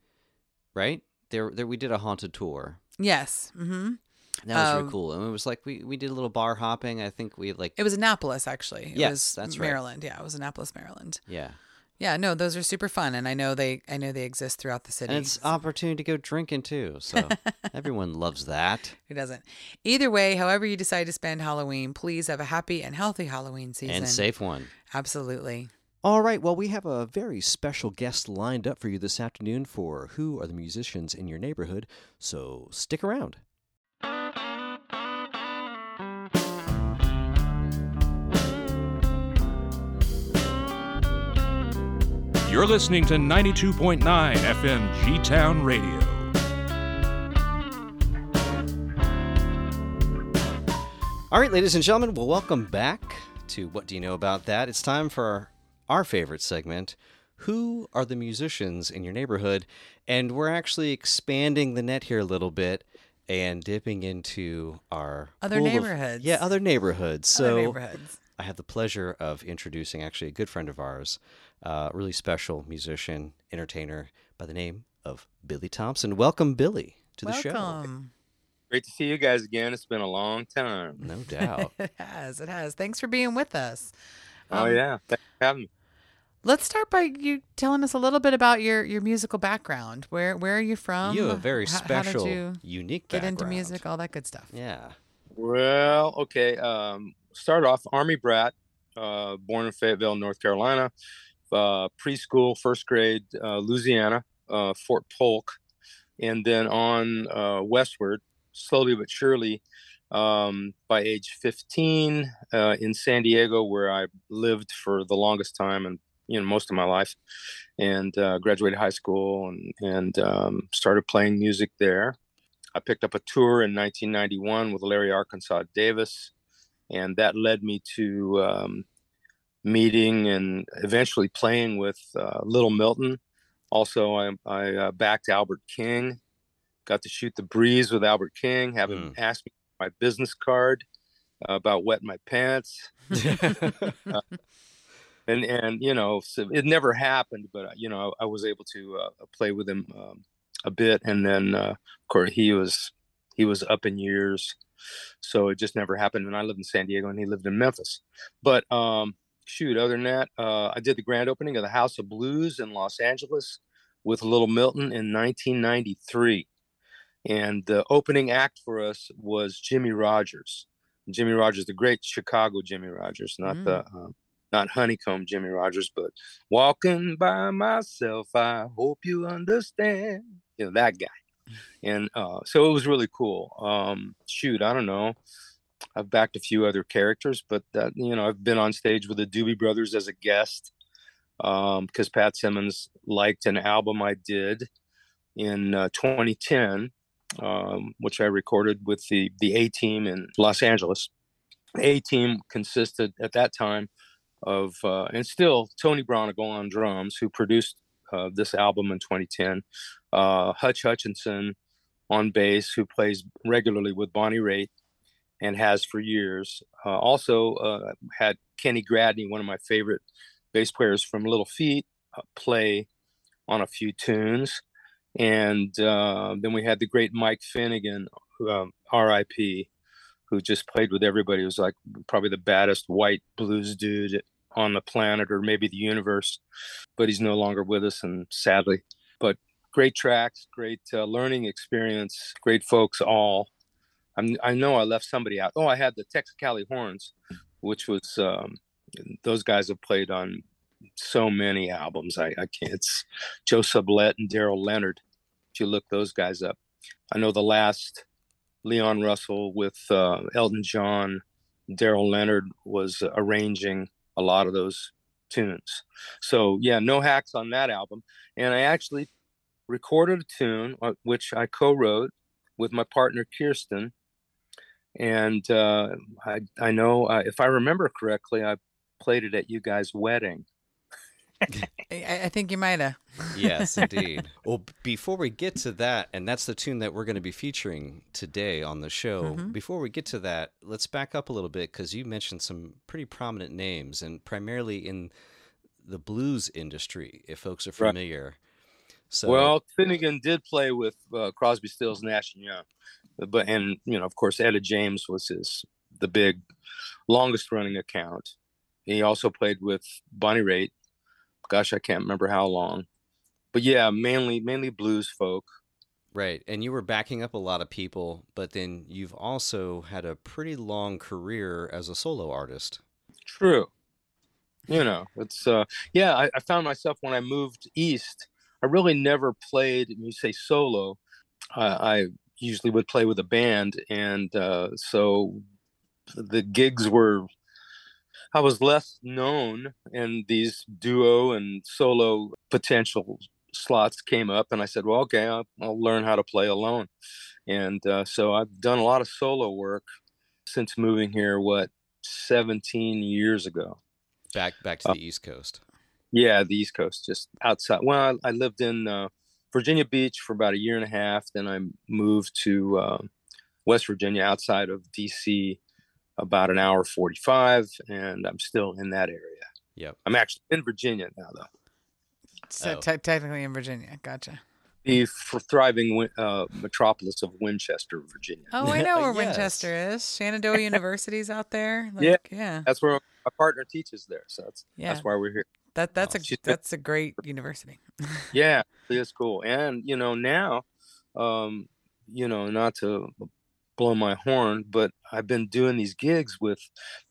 right? There, there. We did a haunted tour.
yes. hmm
That was
Um,
really cool, and it was like we, we did a little bar hopping. I think we like
It was Annapolis, actually. It
Yes,
was
that's right.
Maryland. Yeah, it was Annapolis, Maryland.
yeah,
Yeah, no, those are super fun, and I know they, I know they exist throughout the city.
and it's opportunity to go drinking too. So *laughs* everyone loves that.
Who doesn't? Either way, however you decide to spend Halloween, please have a happy and healthy Halloween season.
and safe one.
Absolutely.
All right, well, we have a very special guest lined up for you this afternoon for Who Are the Musicians in Your Neighborhood, so stick around.
You're listening to 92.9 FM G Town Radio.
All right, ladies and gentlemen, well, welcome back to What Do You Know About That? It's time for our, our favorite segment. Who are the musicians in your neighborhood? And we're actually expanding the net here a little bit and dipping into our
Other
pool of-
neighborhoods.
yeah, other neighborhoods. So
Other neighborhoods.
I have the pleasure of introducing actually a good friend of ours, a really special musician, entertainer by the name of Billy Thompson. Welcome, Billy, to the show.
Welcome.
Great to see you guys again. It's been a long time.
No *laughs* doubt.
It has. It has. Thanks for being with us.
oh
Um,
yeah, thanks for having me.
Let's start by you telling us a little bit about your, your musical background. Where where are you from?
you have a very
H- how
special,
did you
unique
get into music? All that good stuff.
Yeah.
Well, okay. Um, start off Army brat, uh, born in Fayetteville, North Carolina. Uh, preschool, first grade, uh, Louisiana, uh, Fort Polk, and then on uh, westward, slowly but surely. Um, by age 15, uh, in San Diego, where I lived for the longest time and you know most of my life, and uh, graduated high school and and um, started playing music there. I picked up a tour in 1991 with Larry Arkansas Davis, and that led me to um, meeting and eventually playing with uh, Little Milton. Also, I, I uh, backed Albert King, got to shoot the breeze with Albert King, have him ask me my business card uh, about wetting my pants. *laughs* and and you know so it never happened but uh, you know i, I was able to uh, play with him um, a bit and then uh, of course he was he was up in years so it just never happened and i lived in san diego and he lived in memphis but um shoot other than that uh, i did the grand opening of the house of blues in los angeles with little milton in 1993 and the opening act for us was Jimmy Rogers. Jimmy Rogers, the great Chicago Jimmy Rogers, not
Mm.
the uh, not honeycomb Jimmy Rogers, but walking by myself. I hope you understand. You know that guy, *laughs* and uh, so it was really cool. Um, shoot, I don't know. I've backed a few other characters, but that you know I've been on stage with the Doobie Brothers as a guest because Pat Simmons liked an album I did in uh, 2010, um, which I recorded with the the A Team in Los Angeles. The A Team consisted at that time of uh, and still Tony Braunagel on drums, who produced uh, this album in 2010. Uh, Hutch Hutchinson on bass, who plays regularly with Bonnie Raitt and has for years. Uh, also uh, had Kenny Gradney, one of my favorite bass players from Little Feat, uh, play on a few tunes. And uh, then we had the great Mike Finnegan, um, RIP, who just played with everybody. He was like probably the baddest white blues dude on the planet or maybe the universe, but he's no longer with us, and sadly. But great tracks, great uh, learning experience, great folks all. I'm, I know I left somebody out. Oh, I had the Texicali Horns, which was um, those guys have played on so many albums. I, I can't. It's Joe Sublett and Darrell Leonard. If you look those guys up, I know the last Leon Russell with uh, Elton John, Darrell Leonard was arranging a lot of those tunes. So yeah, no hacks on that album. And I actually recorded a tune uh, which I co-wrote with my partner Kirsten. And uh, I I know uh, if I remember correctly, I played it at you guys' wedding. *laughs*
I, I think you might have.
yes, indeed. *laughs* Well, before we get to that, and that's the tune that we're going to be featuring today on the show.
Mm-hmm.
Before we get to that, let's back up a little bit because you mentioned some pretty prominent names, and primarily in the blues industry, if folks are
Right.
familiar. So,
Well, Finnegan did play with uh, Crosby, Stills, Nash and Young, but and you know, of course, Etta James was his the big, longest running account. He also played with Bonnie Raitt. Gosh, I can't remember how long, but yeah, mainly mainly blues folk.
right, and you were backing up a lot of people, but then you've also had a pretty long career as a solo artist.
True. You know, it's uh yeah, I, I found myself when I moved east, I really never played When you say solo. Uh, I usually would play with a band and uh so the gigs were I was less known and these duo and solo potential slots came up and I said, well, okay, I'll, I'll learn how to play alone. And uh, so I've done a lot of solo work since moving here, what, 17 years ago.
Back back to
Uh,
the East Coast.
Yeah, the East Coast, just outside. Well, I, I lived in uh, Virginia Beach for about a year and a half. Then I moved to uh, West Virginia, outside of DC, about an hour forty-five, and I'm still in that area.
Yep.
I'm actually in Virginia now, though.
So
Oh.
te- technically in Virginia. Gotcha.
The f- thriving uh, metropolis of Winchester, Virginia.
Oh, I know *laughs* where
Yes.
Winchester is. Shenandoah *laughs* University's out there. Like,
Yeah.
yeah.
That's where my partner teaches there, so that's
Yeah.
that's why we're here.
That that's
Oh,
a that's a great university. *laughs*
yeah it is cool. And you know now um you know not to blow my horn but i've been doing these gigs with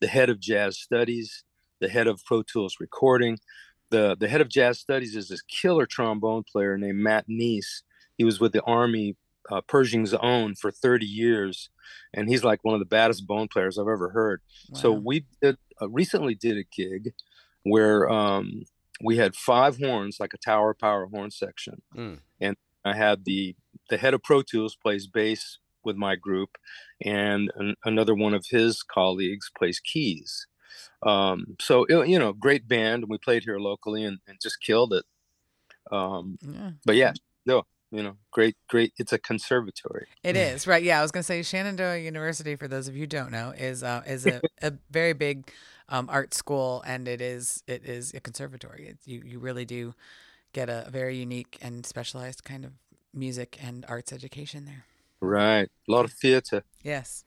the head of jazz studies the head of pro tools recording. The the head of jazz studies is this killer trombone player named Matt Niess. He was with the army uh, pershing's own for 30 years and he's like one of the baddest bone players i've ever heard. So we did uh, recently did a gig where um, we had five horns, like a tower power horn section,
Mm.
and I had the the head of Pro Tools plays bass with my group, and an, another one of his colleagues plays keys. Um, so it- you know, great band, and we played here locally and, and just killed it. Um,
yeah.
but yeah, no, you know, great, great. It's a conservatory.
It is right. Yeah, I was gonna say Shenandoah University. For those of you who don't know, is uh, is a, *laughs* a very big um, art school, and it is it is a conservatory. It, you you really do get a very unique and specialized kind of music and arts education there.
Right, a lot of theater.
Yes.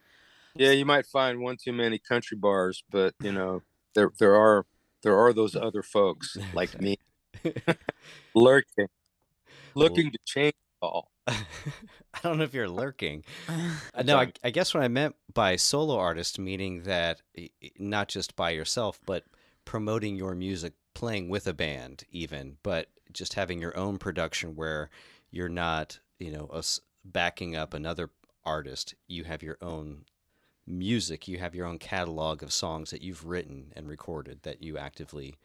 Yeah, you might find one too many country bars, but you *laughs* know, there there are there are those other folks like me *laughs* lurking, looking to change all. *laughs*
I don't know if you're lurking. *laughs* No, I, I, guess what I meant by solo artist, meaning that not just by yourself, but promoting your music, playing with a band, even, but just having your own production where you're not, you know, a, backing up another artist. You have your own music. You have your own catalog of songs that you've written and recorded that you actively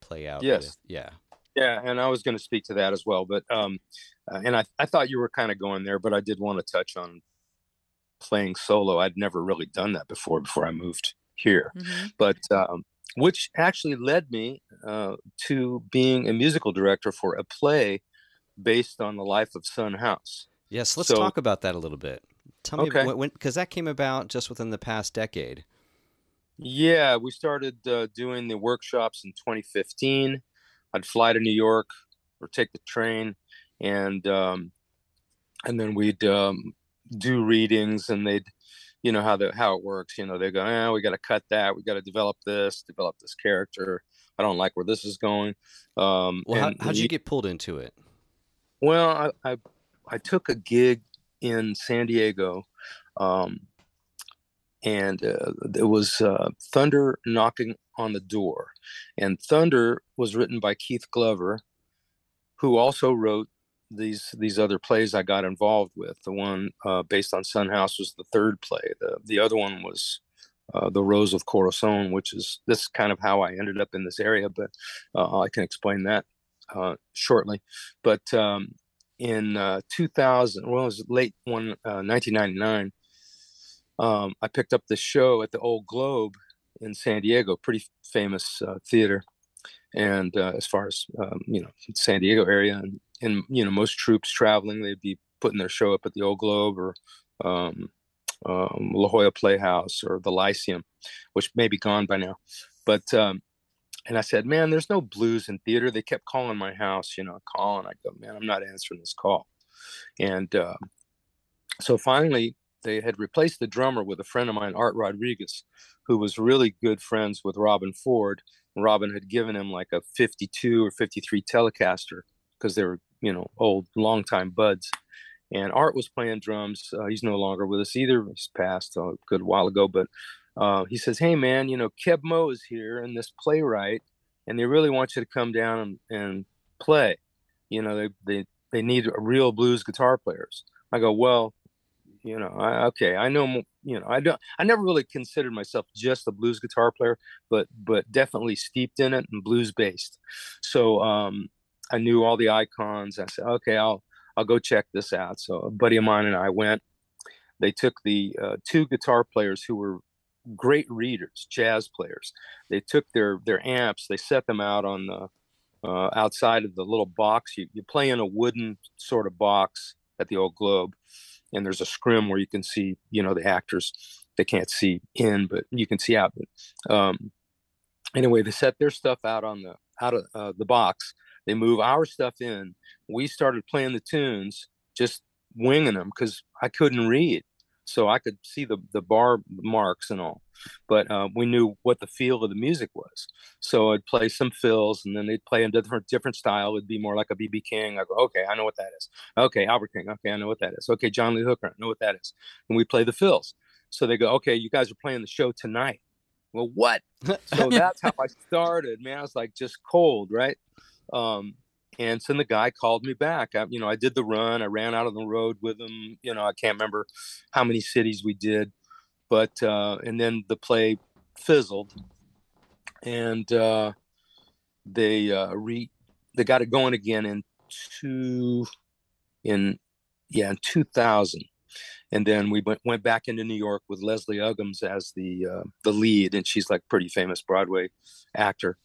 play out.
Yes.
With. Yeah.
Yeah, and I was going to speak to that as well, but um, uh, and I I thought you were kind of going there, but I did want to touch on playing solo. I'd never really done that before before I moved here, mm-hmm. but um, which actually led me uh, to being a musical director for a play based on the life of Son House.
Yes, let's so, talk about that a little bit. Tell me okay. when because that came about just within the past decade.
Yeah, we started uh, doing the workshops in 2015 I'd fly to New York or take the train, and um, and then we'd um, do readings, and they'd, you know how the how it works. You know, they go, "Yeah, we got to cut that. We got to develop this, develop this character. I don't like where this is going." Um,
well, how, how'd you get pulled into it?
Well, I, I, I took a gig in San Diego, um, and uh, it was uh, Thunder knocking on the door. And Thunder was written by Keith Glover, who also wrote these these other plays I got involved with. The one uh, based on Son House was the third play. The the other one was uh, the Rose of Corazon, which is this is kind of how I ended up in this area, but uh, I can explain that uh, shortly. But um, in uh, 2000, well, it was late one 1999. Uh, um, I picked up the show at the Old Globe in San Diego, pretty famous uh, theater. And uh, as far as um, you know, San Diego area, and, and you know, most troops traveling, they'd be putting their show up at the Old Globe or um, um, La Jolla Playhouse or the Lyceum, which may be gone by now. But um, and I said, man, there's no blues in theater. They kept calling my house, you know, calling. I go, man, I'm not answering this call. And uh, so finally, they had replaced the drummer with a friend of mine, Art Rodriguez, who was really good friends with Robben Ford. Robben had given him like a 52 or 53 Telecaster because they were, you know, old, longtime buds. And Art was playing drums. Uh, he's no longer with us either. He's passed a good while ago. But uh, he says, Hey, man, you know, Keb Mo is here and this playwright, and they really want you to come down and, and play. You know, they, they, they need real blues guitar players. I go, Well, you know I, okay i know you know i don't i never really considered myself just a blues guitar player but but definitely steeped in it and blues based. So um i knew all the icons i said okay i'll i'll go check this out. So a buddy of mine and i went. They took the uh, two guitar players who were great readers jazz players. They took their their amps they set them out on the uh, outside of the little box. You, you play in a wooden sort of box at the old globe and there's a scrim where you can see you know the actors they can't see in but you can see out but um, anyway they set their stuff out on the out of uh, the box. They move our stuff in. We started playing the tunes just winging them because i couldn't read. So I could see the the bar marks and all, but uh, we knew what the feel of the music was. So I'd play some fills, and then they'd play a different different style. It'd be more like a BB King. I go, okay, I know what that is. Okay, Albert King. Okay, I know what that is. Okay, John Lee Hooker. I know what that is. And we play the fills. So they go, okay, you guys are playing the show tonight. Well, what? so *laughs* that's how I started. Man, I was like just cold, right? Um, and so the guy called me back. I, you know, I did the run. I ran out of the road with him. You know, I can't remember how many cities we did, but uh, and then the play fizzled, and uh, they uh, re they got it going again in two in yeah in 2000 and then we went, went back into New York with Leslie Uggams as the uh, the lead, and she's like pretty famous Broadway actor.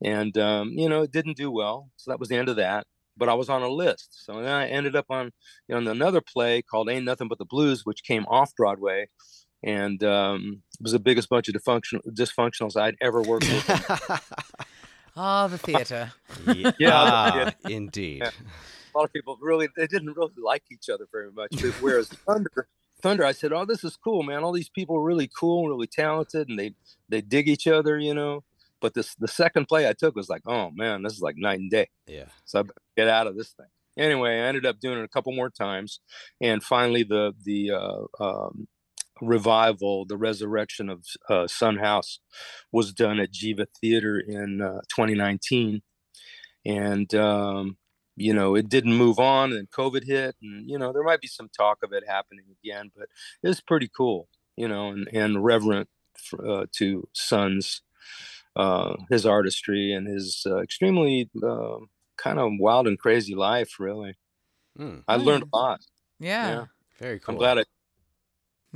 And um, you know it didn't do well so that was the end of that but i was on a list. So then i ended up on you know, on another play called ain't nothing but the blues which came off broadway and um, it was the biggest bunch of dysfunction, dysfunctionals i'd ever worked with
oh *laughs* the theater
yeah, *laughs* yeah. indeed yeah.
a lot of people really they didn't really like each other very much whereas thunder thunder i said oh this is cool man all these people are really cool really talented and they they dig each other you know but this the second play I took was like, oh man, this is like night and day.
Yeah.
So I get out of this thing. anyway, I ended up doing it a couple more times, and finally the the uh, um, revival, the resurrection of uh, Son House, was done at Geva Theater in uh, 2019, and um, you know it didn't move on, and COVID hit, and you know there might be some talk of it happening again, but it was pretty cool, you know, and and reverent for, uh, to Son's uh, his artistry and his uh, extremely uh, kind of wild and crazy life. Really,
Mm,
I learned
Mm.
a lot.
Yeah.
Yeah.
very cool.
I'm glad I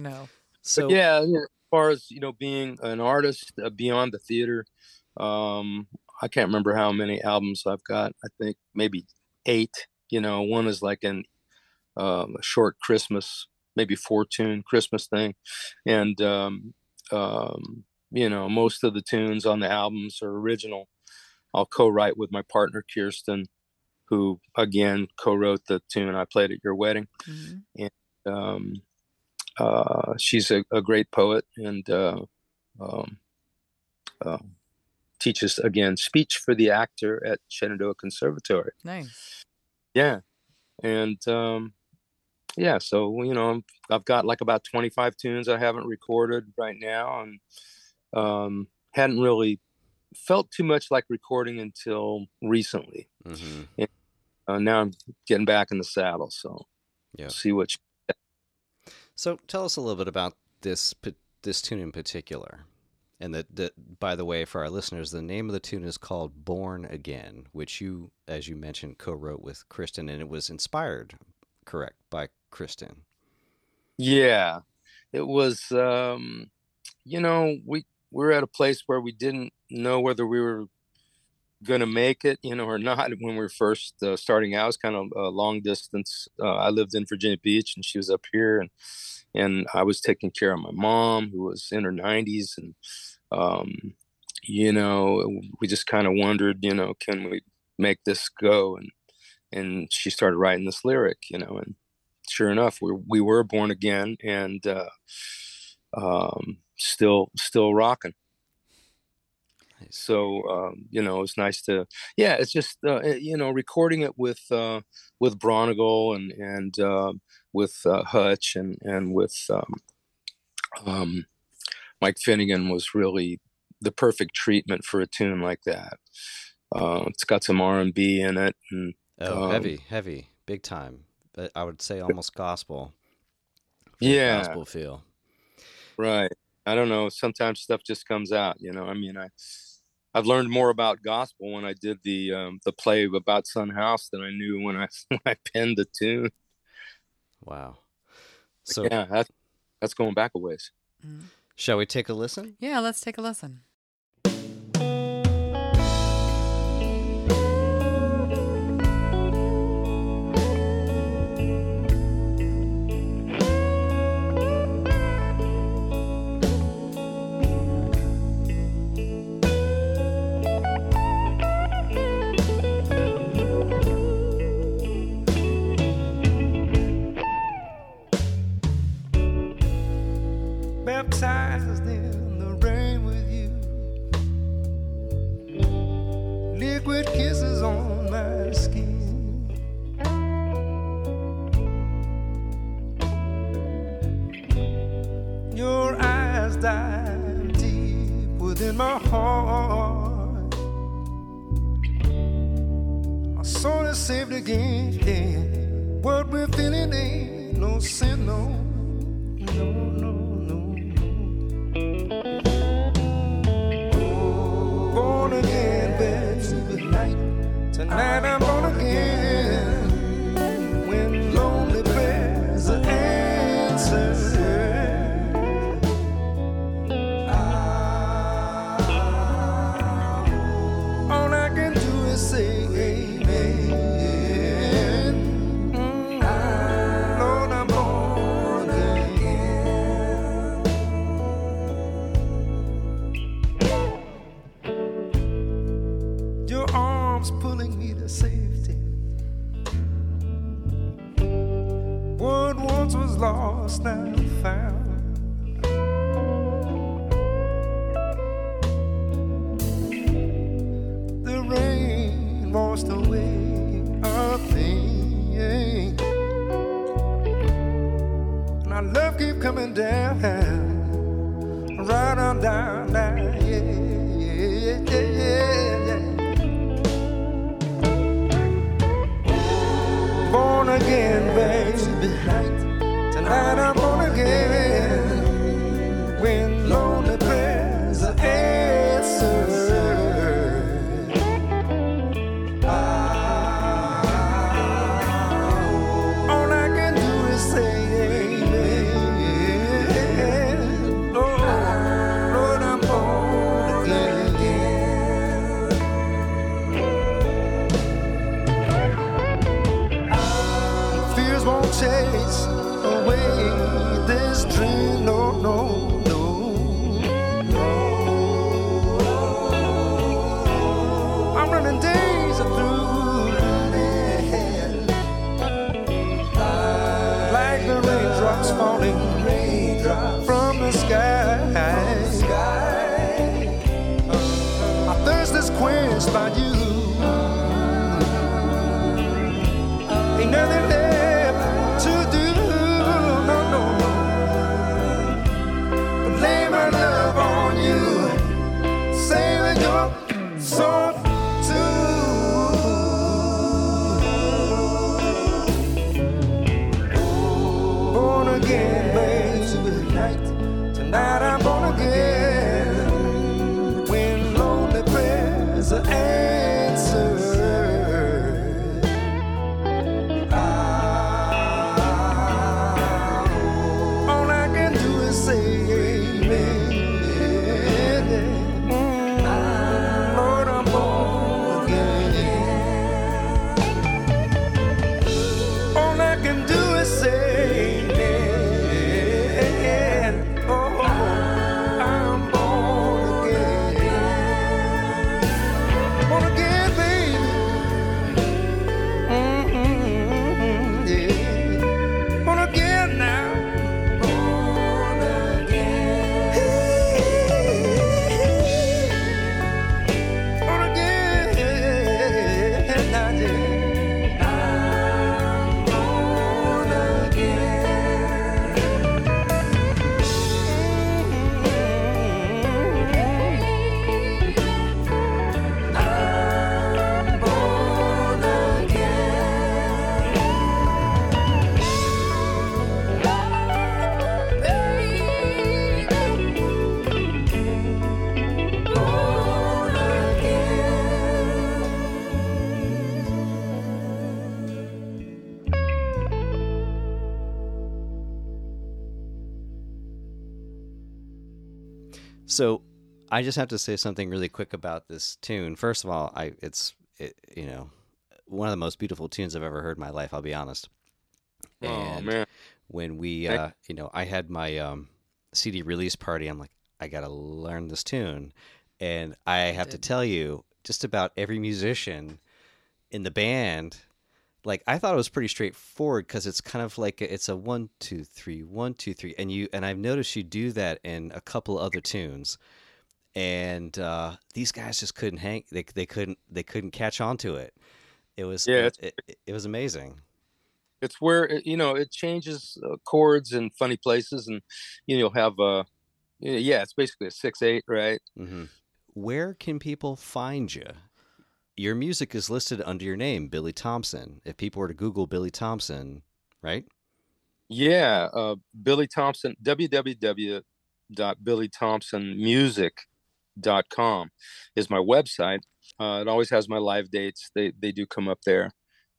No.
So
But yeah, as far as you know, being an artist uh, beyond the theater, um, I can't remember how many albums I've got. I think maybe eight. You know, one is like an um, a short Christmas, maybe four tune Christmas thing, and um, um, you know, most of the tunes on the albums are original. I'll co-write with my partner Kirsten, who again co-wrote the tune I played at your wedding
Mhm.
um, uh, she's a, a great poet and uh, um, uh, teaches again speech for the actor at Shenandoah Conservatory.
Nice.
Yeah, and um, yeah, so you know, I'm- I've got like about 25 tunes I haven't recorded right now, and um, hadn't really felt too much like recording until recently.
mhm.
Uh, now I'm getting back in the saddle, so
Yeah.
see what. You,
So tell us a little bit about this this tune in particular. And that, that, by the way, for our listeners, the name of the tune is called "Born Again," which you, as you mentioned, co-wrote with Kristen, and it was inspired, correct, by Kristen.
Yeah, it was. Um, you know, we we were at a place where we didn't know whether we were going to make it, you know, or not. When we were first uh, starting out, it was kind of a long distance. Uh, I lived in Virginia Beach, and she was up here, and and I was taking care of my mom, who was in her nineties, and um, you know, we just kind of wondered, you know, can we make this go? And and she started writing this lyric, you know, and sure enough, we we were born again and uh, um, still still rocking. So um, you know, it's nice to yeah. It's just uh, eh, you know recording it with uh, with Braunagel and and uh, with uh, Hutch and and with um, um, Mike Finnegan was really the perfect treatment for a tune like that. Uh, it's got some R and B in it, and
Oh,
Um,
heavy, heavy, big time. But I would say almost gospel.
Yeah.
gospel feel.
Right. I don't know. Sometimes stuff just comes out. You know. I mean, I I've learned more about gospel when I did the um, the play about Son House than I knew when I *laughs* when I penned the tune.
Wow. So,
yeah, that's that's going back a ways.
shall we take a listen?
Yeah, let's take a listen.
Within my heart. Our soul is saved again. What we're feeling ain't no sin, no, no, no, no. Born again, baby, night. Tonight I'm born washed away our pain. And our love keep coming down, right on down, down, yeah, yeah, yeah, yeah. Born again, baby. Tonight, tonight.
So I just have to say something really quick about this tune. First of all, I it's it, you know one of the most beautiful tunes I've ever heard in my life. I'll be honest.
Oh man,
when we uh, you know I had my um, CD release party, I'm like I gotta learn this tune, and I have to tell you, just about every musician in the band. Like I thought it was pretty straightforward because it's kind of like a- it's a one two three one two three, and you and I've noticed you do that in a couple other tunes, and uh, these guys just couldn't hang. They they couldn't they couldn't catch on to it. It was
Yeah,
it, it, it was amazing.
it's where it, you know it changes uh, chords in funny places, and you know, you'll have uh, yeah, yeah, it's basically a six eight, right?
Mm-hmm. Where can people find you? Your music is listed under your name, Billy Thompson. If people were to Google Billy Thompson, right?
Yeah, uh, Billy Thompson, www.billythompsonmusic.com is my website. Uh, it always has my live dates. They they do come up there.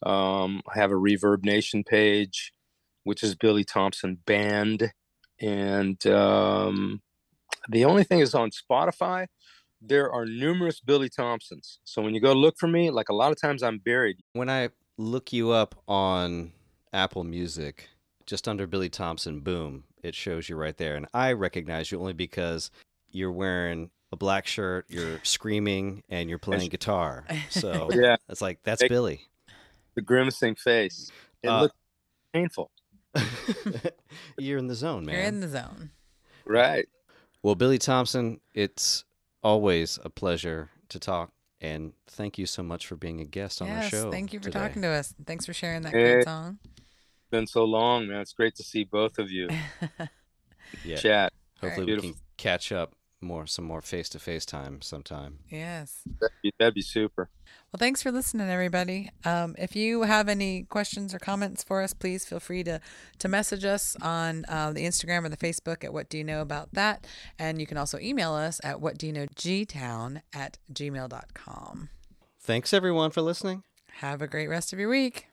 Um, I have a Reverb Nation page, which is Billy Thompson Band, and um, the only thing is on Spotify. There are numerous Billy Thompsons. So when you go look for me, like a lot of times I'm buried.
When I look you up on Apple Music, just under Billy Thompson, boom, it shows you right there. And I recognize you only because you're wearing a black shirt, you're screaming, and you're playing *laughs* guitar. So *laughs*
Yeah,
it's like, that's
Thank-
Billy.
the grimacing face. It
Uh,
looks painful, *laughs*
you're in the zone, man.
You're in the zone.
right?
Well, Billy Thompson, it's always a pleasure to talk, and thank you so much for being a guest on our
yes,
show.
thank you for
today.
talking to us. Thanks for sharing that
Hey.
great song.
been so long, man. It's great to see both of you. *laughs*
Yeah.
chat.
Hopefully, we
Beautiful.
can catch up more, some more face to face time sometime.
Yes.
That'd be, that'd be super.
Well, thanks for listening, everybody. Um, if you have any questions or comments for us, please feel free to, to message us on uh, the Instagram or the Facebook at What Do You Know About That. And you can also email us at What Do You Know Gtown at gmail.com.
Thanks everyone for listening.
Have a great rest of your week.